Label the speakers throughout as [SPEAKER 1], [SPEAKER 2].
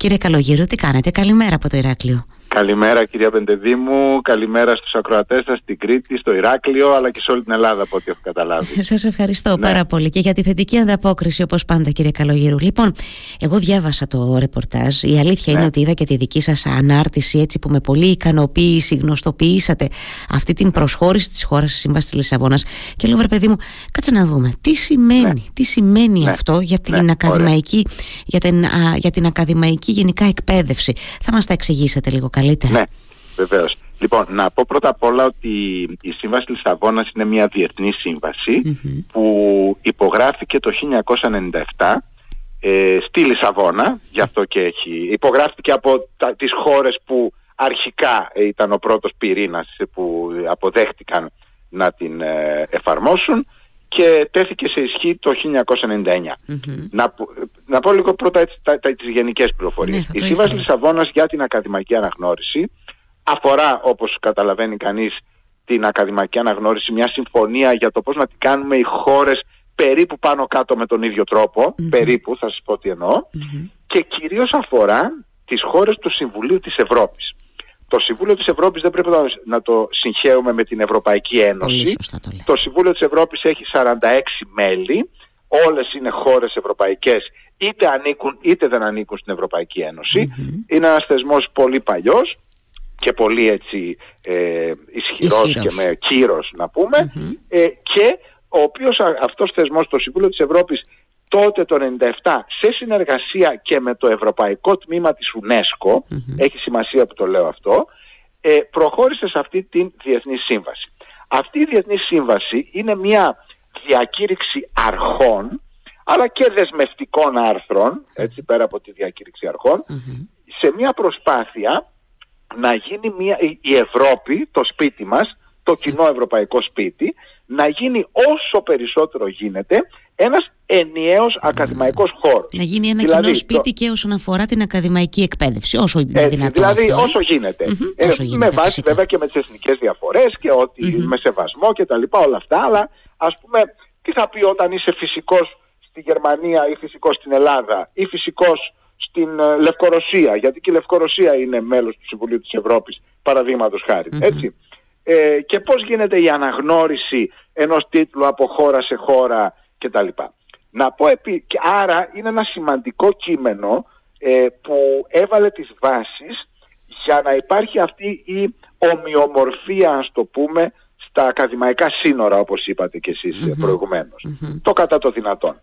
[SPEAKER 1] Κύριε Καλογύρου, τι κάνετε, καλημέρα από το Ηράκλειο.
[SPEAKER 2] Καλημέρα κυρία Πεντεδήμου, καλημέρα στους ακροατές σας στην Κρήτη, στο Ηράκλειο αλλά και σε όλη την Ελλάδα από ό,τι έχω καταλάβει.
[SPEAKER 1] Σας ευχαριστώ ναι. πάρα πολύ και για τη θετική ανταπόκριση όπως πάντα κύριε Καλογύρου. Λοιπόν, εγώ διάβασα το ρεπορτάζ, η αλήθεια είναι ναι. ότι είδα και τη δική σας ανάρτηση έτσι που με πολύ ικανοποίηση γνωστοποιήσατε αυτή την προσχώρηση της χώρας στη Σύμβασης της Λισαβόνας και λέω βρε παιδί μου, κάτσε να δούμε τι σημαίνει, ναι. τι σημαίνει αυτό για την, ακαδημαϊκή, για, την, για την ακαδημαϊκή γενικά εκπαίδευση. Θα μας τα εξηγήσετε λίγο καλύτερα.
[SPEAKER 2] Ναι, βεβαίως. Λοιπόν, να πω πρώτα απ' όλα ότι η Σύμβαση Λισαβόνας είναι μια διεθνή που υπογράφηκε το 1997 ε, στη Λισαβόνα, γι' αυτό και έχει υπογράφηκε από τα, τις χώρες που αρχικά ήταν ο πρώτος πυρήνας που αποδέχτηκαν να την ε, εφαρμόσουν και τέθηκε σε ισχύ το 1999. Να, να πω λίγο πρώτα έτσι, τα, τα, τις γενικές πληροφορίες. Ναι, η Σύμβαση Λισαβόνας για την ακαδημαϊκή αναγνώριση αφορά, όπως καταλαβαίνει κανείς, την ακαδημαϊκή αναγνώριση, μια συμφωνία για το πώς να την κάνουμε οι χώρες περίπου πάνω κάτω με τον ίδιο περίπου θα σας πω τι εννοω και κυρίως αφορά τις χώρες του Συμβουλίου της Ευρώπης. Το Συμβούλιο της Ευρώπης δεν πρέπει να το συγχαίουμε με την Ευρωπαϊκή Ένωση.
[SPEAKER 1] το,
[SPEAKER 2] το Συμβούλιο της Ευρώπης έχει 46 μέλη, όλες είναι χώρες ευρωπαϊκές, είτε ανήκουν είτε δεν ανήκουν στην Ευρωπαϊκή Είναι ένας θεσμός πολύ παλιός και πολύ έτσι ε, ισχυρός, και με κύρος να πούμε. Ε, και ο οποίος αυτός θεσμός, το Συμβούλιο της Ευρώπης τότε το 1997 σε συνεργασία και με το Ευρωπαϊκό Τμήμα της UNESCO, έχει σημασία που το λέω αυτό, ε, προχώρησε σε αυτή τη Διεθνή Σύμβαση. Αυτή η Διεθνή Σύμβαση είναι μια διακήρυξη αρχών, αλλά και δεσμευτικών άρθρων, έτσι πέρα από τη διακήρυξη σε μια προσπάθεια να γίνει μια, η Ευρώπη, το σπίτι μας, το κοινό ευρωπαϊκό σπίτι, να γίνει όσο περισσότερο γίνεται ένας ενιαίος ακαδημαϊκός χώρος.
[SPEAKER 1] Να γίνει ένα δηλαδή, κοινό σπίτι και όσον αφορά την ακαδημαϊκή εκπαίδευση, όσο είναι
[SPEAKER 2] έτσι,
[SPEAKER 1] δυνατόν
[SPEAKER 2] Δηλαδή
[SPEAKER 1] αυτό,
[SPEAKER 2] ε; όσο γίνεται.
[SPEAKER 1] Ε, όσο γίνεται
[SPEAKER 2] με βάση
[SPEAKER 1] φυσικά.
[SPEAKER 2] βέβαια και με τις εθνικές διαφορές και ότι με σεβασμό και τα λοιπά όλα αυτά, αλλά ας πούμε τι θα πει όταν είσαι φυσικός στη Γερμανία ή φυσικός στην Ελλάδα ή φυσικός στην ε, Λευκορωσία, γιατί και η Λευκορωσία είναι μέλος του Συμβουλίου της Ευρώπης, παραδείγματος έτσι. Ε, και πώς γίνεται η αναγνώριση ενός τίτλου από χώρα σε χώρα κτλ. Να πω επί... και άρα είναι ένα σημαντικό κείμενο ε, που έβαλε τις βάσεις για να υπάρχει αυτή η ομοιομορφία, ας το πούμε, στα ακαδημαϊκά σύνορα, όπως είπατε και εσείς προηγουμενως Το κατά το δυνατόν.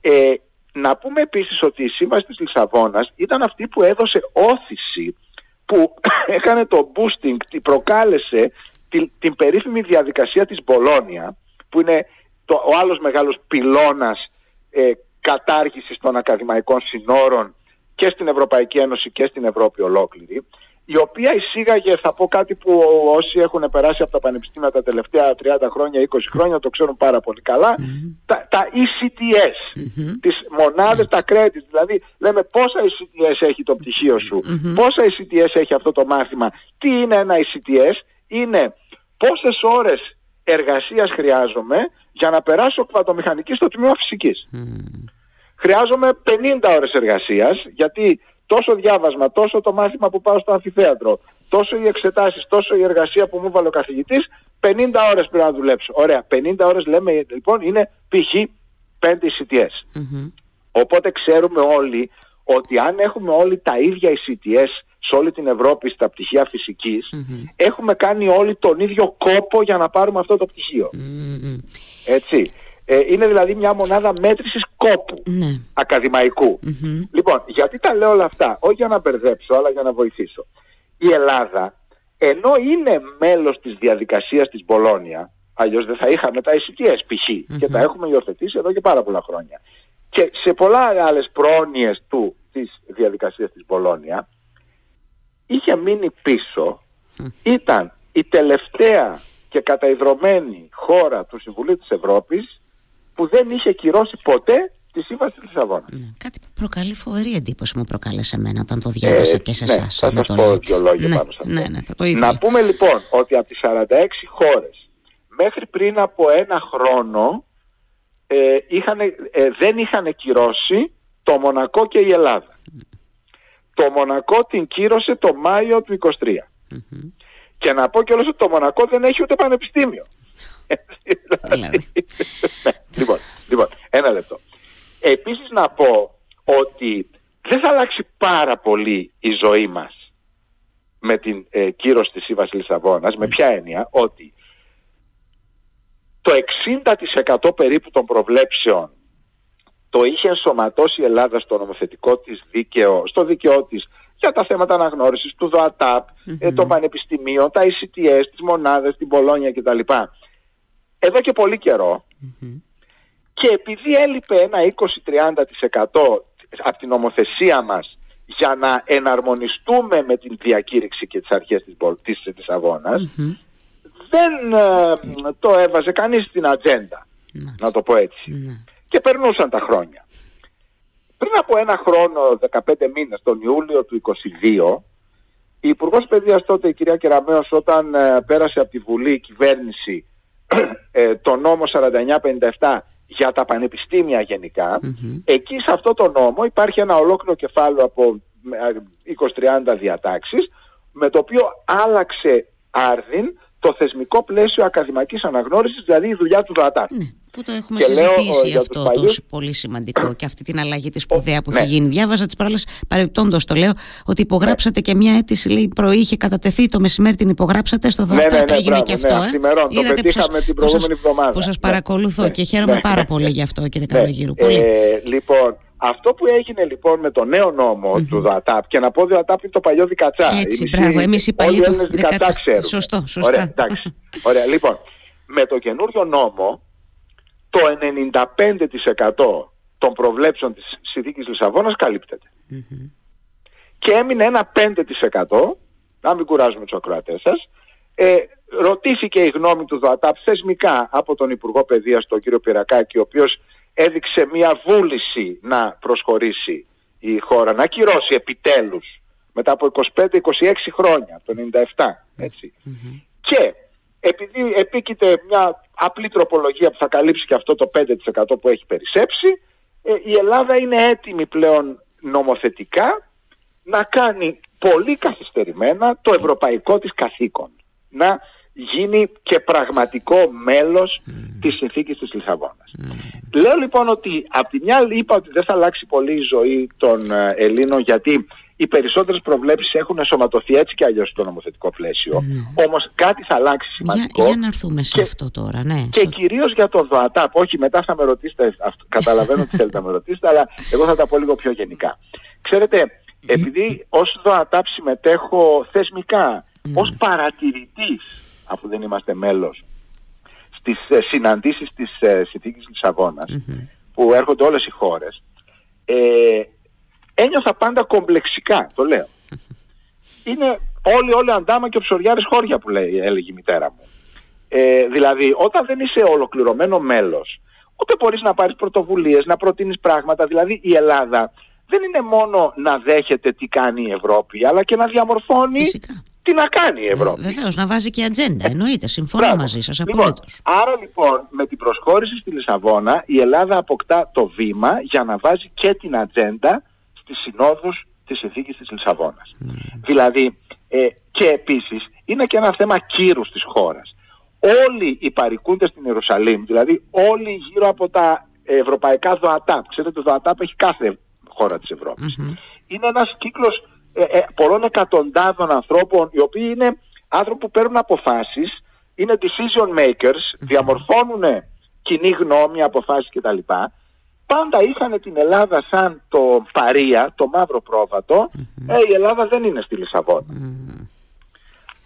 [SPEAKER 2] Ε, να πούμε επίσης ότι η Σύμβαση της Λισαβόνας ήταν αυτή που έδωσε όθηση, που έκανε το boosting, την προκάλεσε την, την περίφημη διαδικασία της Μπολόνια, που είναι το, ο άλλος μεγάλος πυλώνας ε, κατάργησης των ακαδημαϊκών συνόρων και στην Ευρωπαϊκή Ένωση και στην Ευρώπη ολόκληρη, η οποία εισήγαγε, θα πω κάτι που όσοι έχουν περάσει από τα πανεπιστήμια τα τελευταία 30 χρόνια, 20 χρόνια, το ξέρουν πάρα πολύ καλά, τα, τα ECTS, τις μονάδες, τα credits, δηλαδή λέμε πόσα ECTS έχει το πτυχίο σου, πόσα ECTS έχει αυτό το μάθημα, τι είναι ένα ECTS, είναι πόσες ώρες εργασίας χρειάζομαι για να περάσω κβατομηχανική στο τμήμα φυσικής. Χρειάζομαι 50 ώρες εργασίας γιατί τόσο διάβασμα, τόσο το μάθημα που πάω στο αμφιθέατρο, τόσο οι εξετάσεις, τόσο η εργασία που μου βάλει ο καθηγητής, 50 ώρες πρέπει να δουλέψω. Ωραία, 50 ώρες λέμε λοιπόν είναι π.χ. 5 ECTS. Οπότε ξέρουμε όλοι ότι αν έχουμε όλοι τα ίδια ECTS σε όλη την Ευρώπη στα πτυχία έχουμε κάνει όλοι τον ίδιο κόπο για να πάρουμε αυτό το πτυχιο Έτσι. Ε, είναι δηλαδή μια μονάδα μέτρησης κόπου
[SPEAKER 1] Ναι.
[SPEAKER 2] ακαδημαϊκού. Λοιπόν, γιατί τα λέω όλα αυτά, όχι για να μπερδέψω, αλλά για να βοηθήσω. Η Ελλάδα, ενώ είναι μέλος της διαδικασίας της Μπολόνια, αλλιώς δεν θα είχαμε τα ECTS π.χ. και τα έχουμε υιοθετήσει εδώ και πάρα πολλά χρόνια. Και σε πολλά άλλες πρόνοιες του της διαδικασίας της Μπολόνια, είχε μείνει πίσω, ήταν η τελευταία και καταϊδρωμένη χώρα του Συμβουλίου της Ευρώπης που δεν είχε κυρώσει ποτέ τη σύμβαση της Λισαβόνας.
[SPEAKER 1] Ναι, κάτι που προκαλεί φοβερή εντύπωση μου προκάλεσε εμένα όταν το διάβασα
[SPEAKER 2] Ε,
[SPEAKER 1] και σε
[SPEAKER 2] ναι,
[SPEAKER 1] εσάς.
[SPEAKER 2] θα σας πω δύο λόγια
[SPEAKER 1] ναι,
[SPEAKER 2] πάνω σε αυτό.
[SPEAKER 1] ναι, ναι, θα το ήθελα.
[SPEAKER 2] Να πούμε λοιπόν ότι από τις 46 χώρες μέχρι πριν από ένα χρόνο ε, είχαν, ε, δεν είχαν κυρώσει το Μονακό και η Ελλάδα. Το Μονακό την κύρωσε το Μάιο του 23. Και να πω κιόλας ότι το Μονακό δεν έχει ούτε πανεπιστήμιο. Δηλαδή. Ναι, λοιπόν, λοιπόν, ένα λεπτό. Επίσης να πω ότι δεν θα αλλάξει πάρα πολύ η ζωή μας με την ε, κύρωση της Σύμβασης Λισαβόνας, με ποια έννοια, ότι το 60% περίπου των προβλέψεων το είχε ενσωματώσει η Ελλάδα στο νομοθετικό της δίκαιο, στο δίκαιό της για τα θέματα αναγνώρισης του ΔΟΑΤΑΠ, mm των πανεπιστημίων, τα ICTS, τις μονάδες, την Πολόνια κτλ. Εδώ και πολύ Και επειδή έλειπε ένα 20-30% από την νομοθεσία μας για να εναρμονιστούμε με την διακήρυξη και τις αρχές της, της, της αγωνας δεν ε, το έβαζε κανείς στην ατζέντα, να το πω έτσι. Ναι. Και περνούσαν τα χρόνια. Πριν από ένα χρόνο, 15 μήνες, τον Ιούλιο του 2022, η Υπουργός Παιδείας τότε, η κυρία Κεραμέως, όταν ε, πέρασε από τη Βουλή η κυβέρνηση ε, το νόμο 4957 για τα πανεπιστήμια εκεί σε αυτό το νόμο υπάρχει ένα ολόκληρο κεφάλαιο από 20-30 διατάξεις με το οποίο άλλαξε άρδιν το θεσμικό πλαίσιο ακαδημαϊκής αναγνώρισης, δηλαδή η δουλειά του ΔΑΤΑ.
[SPEAKER 1] Ναι, που το έχουμε και συζητήσει λέω, αυτό το πολύ σημαντικό και αυτή την αλλαγή της σπουδαία που ναι. έχει γίνει. Διάβαζα τις παράλληλες παρεμπιπτόντως το λέω ότι υπογράψατε και μια αίτηση λέει προείχε κατατεθεί το μεσημέρι την υπογράψατε στο ΔΑΤΑ. Ναι, ναι, ναι, έγινε και αυτό. Ναι,
[SPEAKER 2] ε; το πετύχαμε την προηγούμενη εβδομάδα.
[SPEAKER 1] Που σας παρακολουθώ και χαίρομαι πάρα πολύ γι' αυτό κύριε Καλογύρου.
[SPEAKER 2] Ε, λοιπόν, αυτό που έγινε λοιπόν με το νέο του ΔΑΤΑΠ και να πω ΔΑΤΑΠ είναι το παλιό δικατσά.
[SPEAKER 1] Έτσι, μπράβο, εμείς οι παλιοί του
[SPEAKER 2] δικατσά ξέρουμε.
[SPEAKER 1] Σωστό, σωστά.
[SPEAKER 2] Ωραία, εντάξει. Ωραία, λοιπόν, με το καινούριο νόμο το 95% των προβλέψεων της συνθήκης Λισαβόνας καλύπτεται. Και έμεινε ένα 5%, να μην κουράζουμε τους ακροατές σας, ε, ρωτήθηκε η γνώμη του ΔΟΑΤΑΠ θεσμικά από τον Υπουργό Παιδείας, τον κύριο Πυρακάκη, ο οποίος έδειξε μια βούληση να προσχωρήσει η χώρα, να ακυρώσει επιτέλους μετά από 25-26 χρόνια, το 97, ετσι Και επειδή επίκειται μια απλή τροπολογία που θα καλύψει και αυτό το 5% που έχει περισσέψει, ε, η Ελλάδα είναι έτοιμη πλέον νομοθετικά να κάνει πολύ καθυστερημένα το ευρωπαϊκό της καθήκον. Να γίνει και πραγματικό μέλος mm. της συνθήκης της Λισαβόνας. Λέω λοιπόν ότι από τη μια είπα ότι δεν θα αλλάξει πολύ η ζωή των ε, Ελλήνων γιατί οι περισσότερες προβλέψεις έχουν ενσωματωθεί έτσι και αλλιώς στο νομοθετικό πλαίσιο. Mm. Όμως κάτι θα αλλάξει σημαντικό.
[SPEAKER 1] Για, για να έρθουμε σε αυτό τώρα, ναι.
[SPEAKER 2] Και κυρίως για το ΔΟΑΤΑΠ. Όχι, μετά θα με ρωτήσετε, καταλαβαίνω ότι θέλετε να με ρωτήσετε, αλλά εγώ θα τα πω λίγο πιο γενικά. Ξέρετε, επειδή ως ΔΟΑΤΑΠ συμμετέχω θεσμικά, mm. ως παρατηρητής, αφού δεν είμαστε μέλος, στις ε, συναντήσεις της ε, συνθήκης που έρχονται όλες οι χώρες ε, ένιωθα πάντα κομπλεξικά, το λέω. Είναι όλοι όλοι αντάμα και ο ψωριάρης χώρια που λέει, έλεγε η μητέρα μου. Ε, δηλαδή όταν δεν είσαι ολοκληρωμένο μέλος ούτε μπορείς να πάρεις πρωτοβουλίες, να προτείνεις πράγματα. Δηλαδή η Ελλάδα δεν είναι μόνο να δέχεται τι κάνει η Ευρώπη αλλά και να διαμορφώνει τι να κάνει η Ευρώπη.
[SPEAKER 1] Βεβαίως, να βάζει και ατζέντα. Εννοείται, συμφωνώ μαζί σας
[SPEAKER 2] λοιπόν, άρα λοιπόν, με την προσχώρηση στη Λισαβόνα, η Ελλάδα αποκτά το βήμα για να βάζει και την ατζέντα στι συνόδους της συνθήκης της Λισαβόνας. Δηλαδή, ε, και επίσης είναι και ένα θέμα κύρους της χώρας. Όλοι οι παρικούντες στην Ιερουσαλήμ, δηλαδή όλοι γύρω από τα ευρωπαϊκά ΔΟΑΤΑΠ, ξέρετε, το ΔΟΑΤΑΠ έχει κάθε χώρα της Ευρώπης. Είναι ένας κύκλος ε, ε, πολλών εκατοντάδων ανθρώπων οι οποίοι είναι άνθρωποι που παίρνουν αποφάσεις, είναι decision makers, διαμορφώνουν κοινή γνώμη, αποφάσεις κτλ. Πάντα είχαν την Ελλάδα σαν το παρία, το μαύρο πρόβατο, ε, η Ελλάδα δεν είναι στη Λισαβόνα.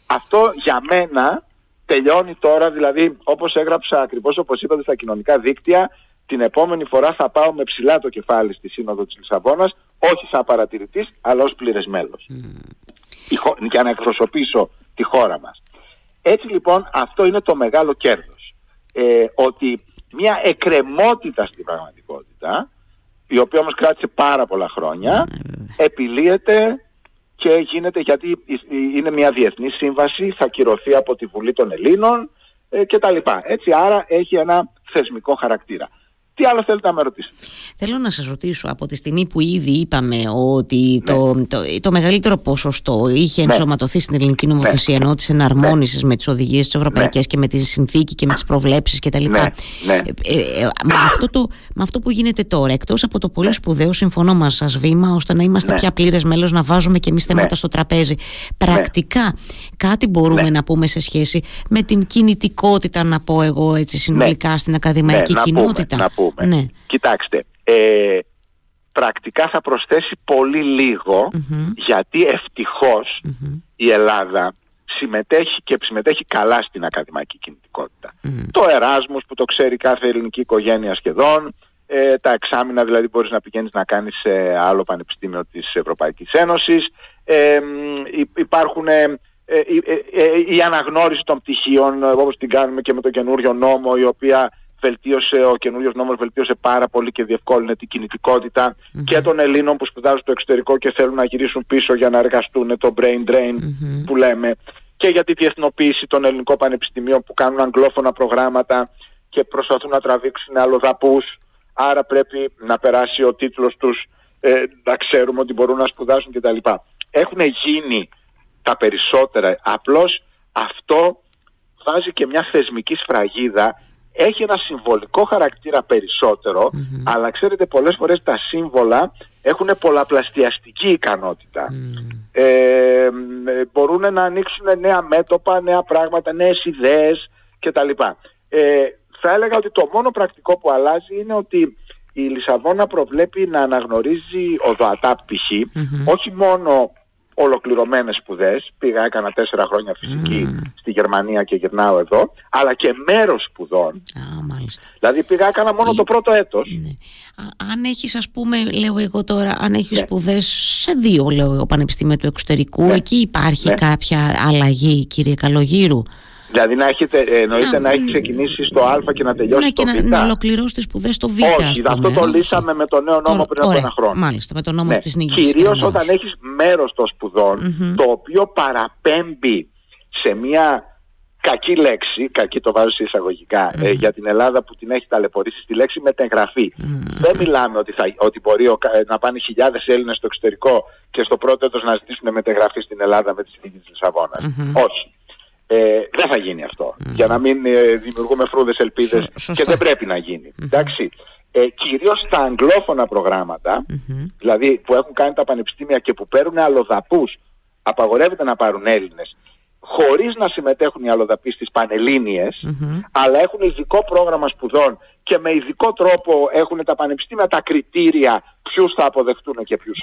[SPEAKER 2] Αυτό για μένα τελειώνει τώρα, δηλαδή όπως έγραψα ακριβώς όπως είπατε στα κοινωνικά δίκτυα, την επόμενη φορά θα πάω με ψηλά το κεφάλι στη Σύνοδο της Λισαβόνας, όχι σαν παρατηρητής, αλλά ως πλήρες μέλος. Mm. Για να εκπροσωπήσω τη χώρα μας. Έτσι λοιπόν αυτό είναι το μεγάλο κέρδος. Ε, ότι μια εκκρεμότητα στην πραγματικότητα, η οποία όμως κράτησε πάρα πολλά χρόνια, επιλύεται και γίνεται γιατί είναι μια διεθνή σύμβαση, θα κυρωθεί από τη Βουλή των Ελλήνων ε, κτλ. Έτσι άρα έχει ένα θεσμικό χαρακτήρα. Τι άλλο θέλετε να με ρωτήσετε;
[SPEAKER 1] Θέλω να σας ρωτήσω από τη στιγμή που ήδη είπαμε ότι το, ναι. το, το, μεγαλύτερο ποσοστό είχε ναι. ενσωματωθεί στην ελληνική ναι. νομοθεσία ναι. ενώ της εναρμόνισης με τις οδηγίες τις ευρωπαϊκές και με τη συνθήκη και με τις προβλέψεις κτλ. Ναι. Ναι. Ε, ε, ε, με, αυτό το, με αυτό που γίνεται τώρα, εκτός από το πολύ σπουδαίο συμφωνώ μας σας βήμα ώστε να είμαστε πια πλήρες μέλος να βάζουμε και εμείς θέματα στο τραπέζι. Πρακτικά κάτι μπορούμε να πούμε σε σχέση με την κινητικότητα να πω εγώ έτσι συνολικά στην ακαδημαϊκή κοινότητα.
[SPEAKER 2] να πούμε. Ναι. Κοιτάξτε, ε, πρακτικά θα προσθέσει πολύ γιατί η Ελλάδα συμμετέχει και συμμετέχει καλά στην ακαδημαϊκή Το Εράσμος που το ξέρει κάθε ελληνική οικογένεια σχεδόν, ε, τα εξάμεινα δηλαδή μπορείς να πηγαίνεις να κάνεις σε άλλο πανεπιστήμιο της Ευρωπαϊκής Ένωσης, ε, υπάρχουν ε, ε, η αναγνώριση των πτυχίων όπως την κάνουμε και με το καινούριο νόμο η οποία βελτίωσε, ο καινούριος νόμος βελτίωσε πάρα πολύ και διευκόλυνε την κινητικοτητα και των Ελλήνων που σπουδάζουν στο εξωτερικό και θέλουν να γυρίσουν πίσω για να εργαστούν το brain drain που λέμε και για τη διεθνοποίηση των ελληνικών πανεπιστημίων που κάνουν αγγλόφωνα προγράμματα και προσπαθούν να τραβήξουν αλλοδαπούς. Άρα πρέπει να περάσει ο τίτλος τους ε, να ξέρουμε ότι μπορούν να σπουδάσουν κτλ. Έχουν γίνει τα περισσότερα, απλώς αυτό βάζει και μια θεσμική σφραγίδα έχει ένα συμβολικό χαρακτήρα αλλά ξέρετε πολλές φορές τα σύμβολα έχουν πολλαπλαστιαστική ικανότητα. Ε, μπορούν να ανοίξουν νέα μέτωπα, νέα πράγματα, νέες ιδέες κτλ. Ε, θα έλεγα ότι το μόνο πρακτικό που αλλάζει είναι ότι η Λισαβόνα προβλέπει να αναγνωρίζει οδοατά π.χ. όχι μόνο ολοκληρωμένες σπουδές, πήγα έκανα τέσσερα χρόνια φυσική στη Γερμανία και γυρνάω εδώ, αλλά και μέρος σπουδών.
[SPEAKER 1] Α, μάλιστα.
[SPEAKER 2] Δηλαδή πήγα έκανα μόνο το πρώτο έτος.
[SPEAKER 1] Ναι. αν έχεις ας πούμε, λέω εγώ τώρα, αν έχεις ναι. σπουδές σε δύο λέω εγώ πανεπιστήμια του εξωτερικού, ναι. εκεί υπάρχει ναι. κάποια αλλαγή κύριε Καλογύρου;
[SPEAKER 2] Δηλαδή να έχετε, εννοείται να, έχει ξεκινήσει στο Α και να τελειώσει ναι,
[SPEAKER 1] και
[SPEAKER 2] το
[SPEAKER 1] Β. Να, να ολοκληρώσει τις σπουδές στο Β.
[SPEAKER 2] Όχι, αυτό το λύσαμε με το νέο νόμο πριν από ένα χρόνο.
[SPEAKER 1] Μάλιστα, με το νόμο ναι. της
[SPEAKER 2] Κυρίως όταν έχεις μέρος των σπουδων το οποίο παραπέμπει σε μια κακή λέξη, κακή το βάζω σε εισαγωγικά, ε, για την Ελλάδα που την έχει ταλαιπωρήσει στη λέξη μετεγραφή. Δεν μιλάμε ότι, θα, ότι μπορεί να πάνε χιλιάδες Έλληνες στο εξωτερικό και στο πρώτο έτος να ζητήσουν μετεγραφή στην Ελλάδα με τη συνθήκη της Λισαβόνας. Όχι. Ε, δεν θα γίνει αυτό. Για να μην ε, δημιουργούμε φρούδες ελπίδες και δεν πρέπει να γίνει. Εντάξει. Ε, κυρίως στα αγγλόφωνα δηλαδή που έχουν κάνει τα πανεπιστήμια και που παίρνουν αλλοδαπούς, απαγορεύεται να πάρουν Έλληνες, χωρίς να συμμετέχουν οι αλλοδαποί στις πανελλήνιες, αλλά έχουν ειδικό πρόγραμμα σπουδών και με ειδικό τρόπο έχουν τα πανεπιστήμια τα κριτήρια ποιους θα αποδεχτούν και ποιους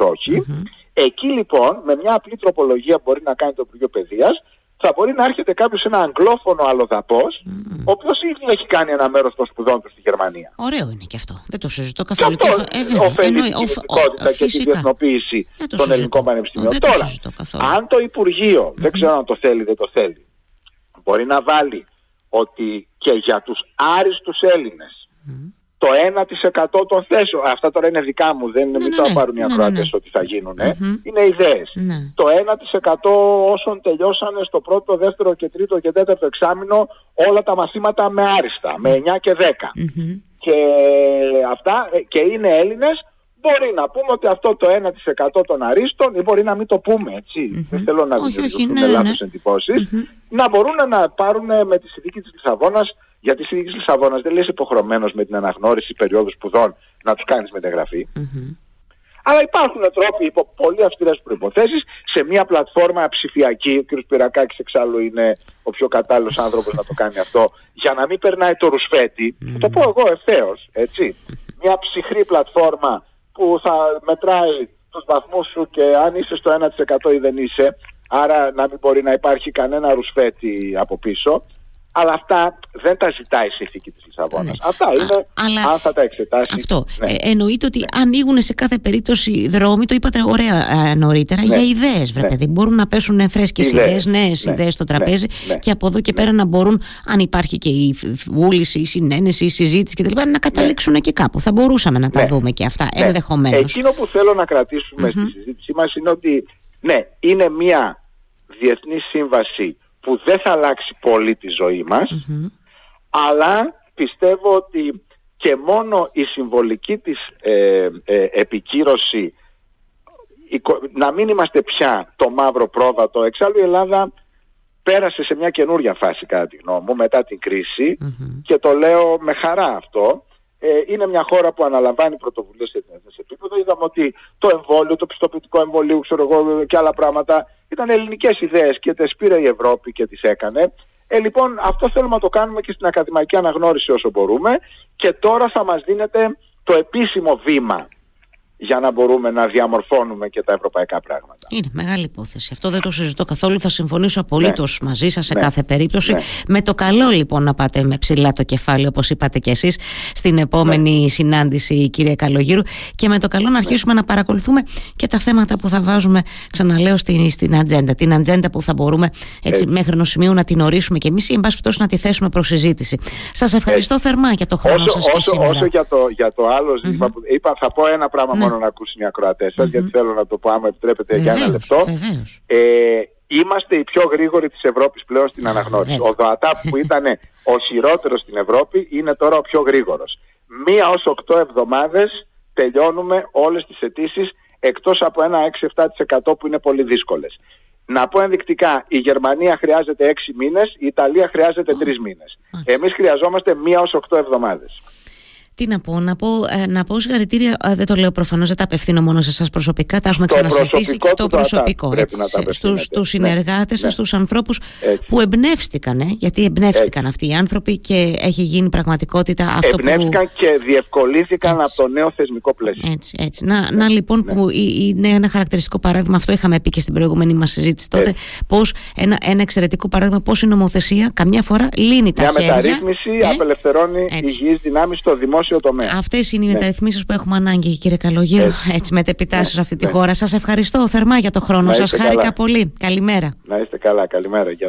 [SPEAKER 2] Εκεί λοιπόν με μια απλή τροπολογία μπορεί να κάνει το Υπουργείο Παιδείας θα μπορεί να έρχεται κάποιος ένα αγγλόφωνο αλλοδαπός, mm. ο οποίος ήδη έχει κάνει ένα μέρος των σπουδών του στη Γερμανία.
[SPEAKER 1] Ωραίο είναι και αυτό. Δεν το συζητώ καθόλου.
[SPEAKER 2] Και αυτό ε, ωφελεί την κινητικότητα και τη διεθνοποίηση των ελληνικών πανεπιστημίων.
[SPEAKER 1] Δεν
[SPEAKER 2] Τώρα, αν το Υπουργείο,
[SPEAKER 1] mm-hmm.
[SPEAKER 2] δεν ξέρω αν το θέλει, δεν το θέλει, μπορεί να βάλει ότι και για τους άριστους Έλληνες mm το 1% των θέσεων, αυτά τώρα είναι δικά μου, δεν ναι, μην ναι, το πάρουν οι ναι, ακροατές ναι, ότι θα γίνουν, είναι ιδέες. Το 1% όσων τελειώσανε στο πρώτο, δεύτερο και τρίτο και τέταρτο εξάμεινο όλα τα μαθήματα με άριστα, με 9 και 10. Και αυτά, ε, και είναι Έλληνες, μπορεί να πούμε ότι αυτό το 1% των αρίστων, ή μπορεί να μην το πούμε έτσι, δεν θέλω να δημιουργηθούν ναι, λάθος εντυπώσεις, να μπορούν να πάρουν με τη συνθήκη της Λισαβόνας γιατί η συνθήκη Λισαβόνας δεν λες υποχρεωμένος με την αναγνώριση περίοδους σπουδών να τους κάνεις μεταγραφή. Mm-hmm. Αλλά υπάρχουν τρόποι υπό πολύ αυστηρές προποθέσει σε μια πλατφόρμα ψηφιακή. Ο κ. Πυρακάκης εξάλλου είναι ο πιο κατάλληλος άνθρωπος να το κάνει αυτό, για να μην περνάει το ρουσφέτη. Mm-hmm. Το πω εγώ ευθέως, έτσι. Μια ψυχρή πλατφόρμα που θα μετράει τους βαθμούς σου και αν είσαι στο 1% ή δεν είσαι. Άρα να μην μπορεί να υπάρχει κανένα ρουσφέτη από πίσω αλλά αυτά δεν τα ζητάει η συνθήκη της Λισαβόνας. Ναι. Αυτά είναι, αλλά αν θα τα εξετάσει.
[SPEAKER 1] Αυτό. Ναι. Ε, εννοείται ότι ανοίγουν σε κάθε περίπτωση δρόμοι, το είπατε ωραία ε, νωρίτερα, ναι. για ιδέες, βρε ναι. παιδί. Μπορούν να πέσουν φρέσκες ιδέες, νέες ναι. ιδέες στο τραπέζι και από εδώ και πέρα να μπορούν, αν υπάρχει και η βούληση, η συνένεση, η συζήτηση κτλ., να καταλήξουν και κάπου. Θα μπορούσαμε να τα δούμε και αυτά ενδεχομένως.
[SPEAKER 2] Εκείνο που θέλω να κρατήσουμε στη συζήτησή μας είναι ότι ναι, είναι μια διεθνή σύμβαση που δεν θα αλλάξει πολύ τη ζωή μας, αλλά πιστεύω ότι και μόνο η συμβολική της ε, ε, επικύρωση να μην είμαστε πια το μαύρο πρόβατο. Εξάλλου η Ελλάδα πέρασε σε μια καινούρια φάση κατά τη γνώμη μου μετά την κριση και το λέω με χαρά αυτό. Ε, είναι μια χώρα που αναλαμβάνει πρωτοβουλίες σε εθνικές επίπεδο. Είδαμε ότι το εμβόλιο, το πιστοποιητικό εμβολίου, ξέρω εγώ και άλλα πράγματα ήταν ελληνικές ιδέες και τις πήρε η Ευρώπη και τις έκανε. Ε, λοιπόν, αυτό θέλουμε να το κάνουμε και στην ακαδημαϊκή αναγνώριση όσο μπορούμε και τώρα θα μας δίνεται το επίσημο βήμα για να μπορούμε να διαμορφώνουμε και τα ευρωπαϊκά πράγματα.
[SPEAKER 1] Είναι μεγάλη υπόθεση. Αυτό δεν το συζητώ καθόλου. Θα συμφωνήσω απολύτως ναι. μαζί σας σε ναι. κάθε περίπτωση. Ναι. Με το καλό λοιπόν να πάτε με ψηλά το κεφάλι, όπως είπατε και εσείς, στην επόμενη ναι. συνάντηση, κύριε Καλογύρου. Και με το καλό να αρχίσουμε να παρακολουθούμε και τα θέματα που θα βάζουμε, ξαναλέω, στην, στην ατζέντα. Την ατζέντα που θα μπορούμε έτσι, μέχρι ενός σημείου να την ορίσουμε και εμείς ή, εν πάση να τη θέσουμε προς συζήτηση. Σας ευχαριστώ θερμά για το χρόνο σας και σήμερα.
[SPEAKER 2] Όσο για το, για το άλλο ζήτημα που είπα, θα πω ένα πράγμα μόνο να ακούσουν οι ακροατές σας, γιατί θέλω να το πω άμα επιτρέπετε για ένα λεπτό. Ε, είμαστε οι πιο γρήγοροι της Ευρώπης πλέον στην αναγνώριση. Ο ΔΟΑΤΑΠ που ήταν ο χειρότερος στην Ευρώπη είναι τώρα ο πιο γρήγορος. Μία ως οκτώ εβδομάδες τελειώνουμε όλες τις αιτήσεις εκτός από ένα 6-7% που είναι πολύ δύσκολες. Να πω ενδεικτικά, η Γερμανία χρειάζεται 6 μήνες, η Ιταλία χρειάζεται 3 μήνες. Εμείς χρειαζόμαστε μία ως 8 εβδομάδες.
[SPEAKER 1] Τι να πω, να πω, ε, να πω συγχαρητήρια. Ε, δεν το λέω προφανώς, δεν τα απευθύνω μόνο σε εσάς προσωπικά. Τα έχουμε ξανασυστήσει και στο προσωπικό. Στου συνεργάτε ναι, σας, ναι. στους ανθρώπους που εμπνεύστηκαν. Ε, γιατί εμπνεύστηκαν αυτοί οι άνθρωποι και έχει γίνει πραγματικότητα αυτό
[SPEAKER 2] εμπνεύστηκαν
[SPEAKER 1] που.
[SPEAKER 2] και διευκολύθηκαν από το νέο θεσμικό πλαίσιο.
[SPEAKER 1] Έτσι, έτσι. Να, να λοιπόν ναι. που είναι ένα χαρακτηριστικό παράδειγμα, αυτό είχαμε πει και στην προηγούμενη μας συζήτηση τότε, πώς ένα, ένα εξαιρετικό παράδειγμα πώς η νομοθεσία καμιά φορά λύνει τα χέρια.
[SPEAKER 2] Μια μεταρρύθμιση απελευθερώνει υγιείς δυνάμεις στο δημόσιο δημόσιο
[SPEAKER 1] Αυτές είναι οι ναι. μεταρρυθμίσεις που έχουμε ανάγκη, κύριε Καλογύρου, έτσι, έτσι μετεπιτάσσεω σε αυτή τη ναι. χώρα. Σας ευχαριστώ θερμά για το χρόνο σας. Χάρηκα πολύ. Καλημέρα.
[SPEAKER 2] Να είστε καλά. Καλημέρα. Γεια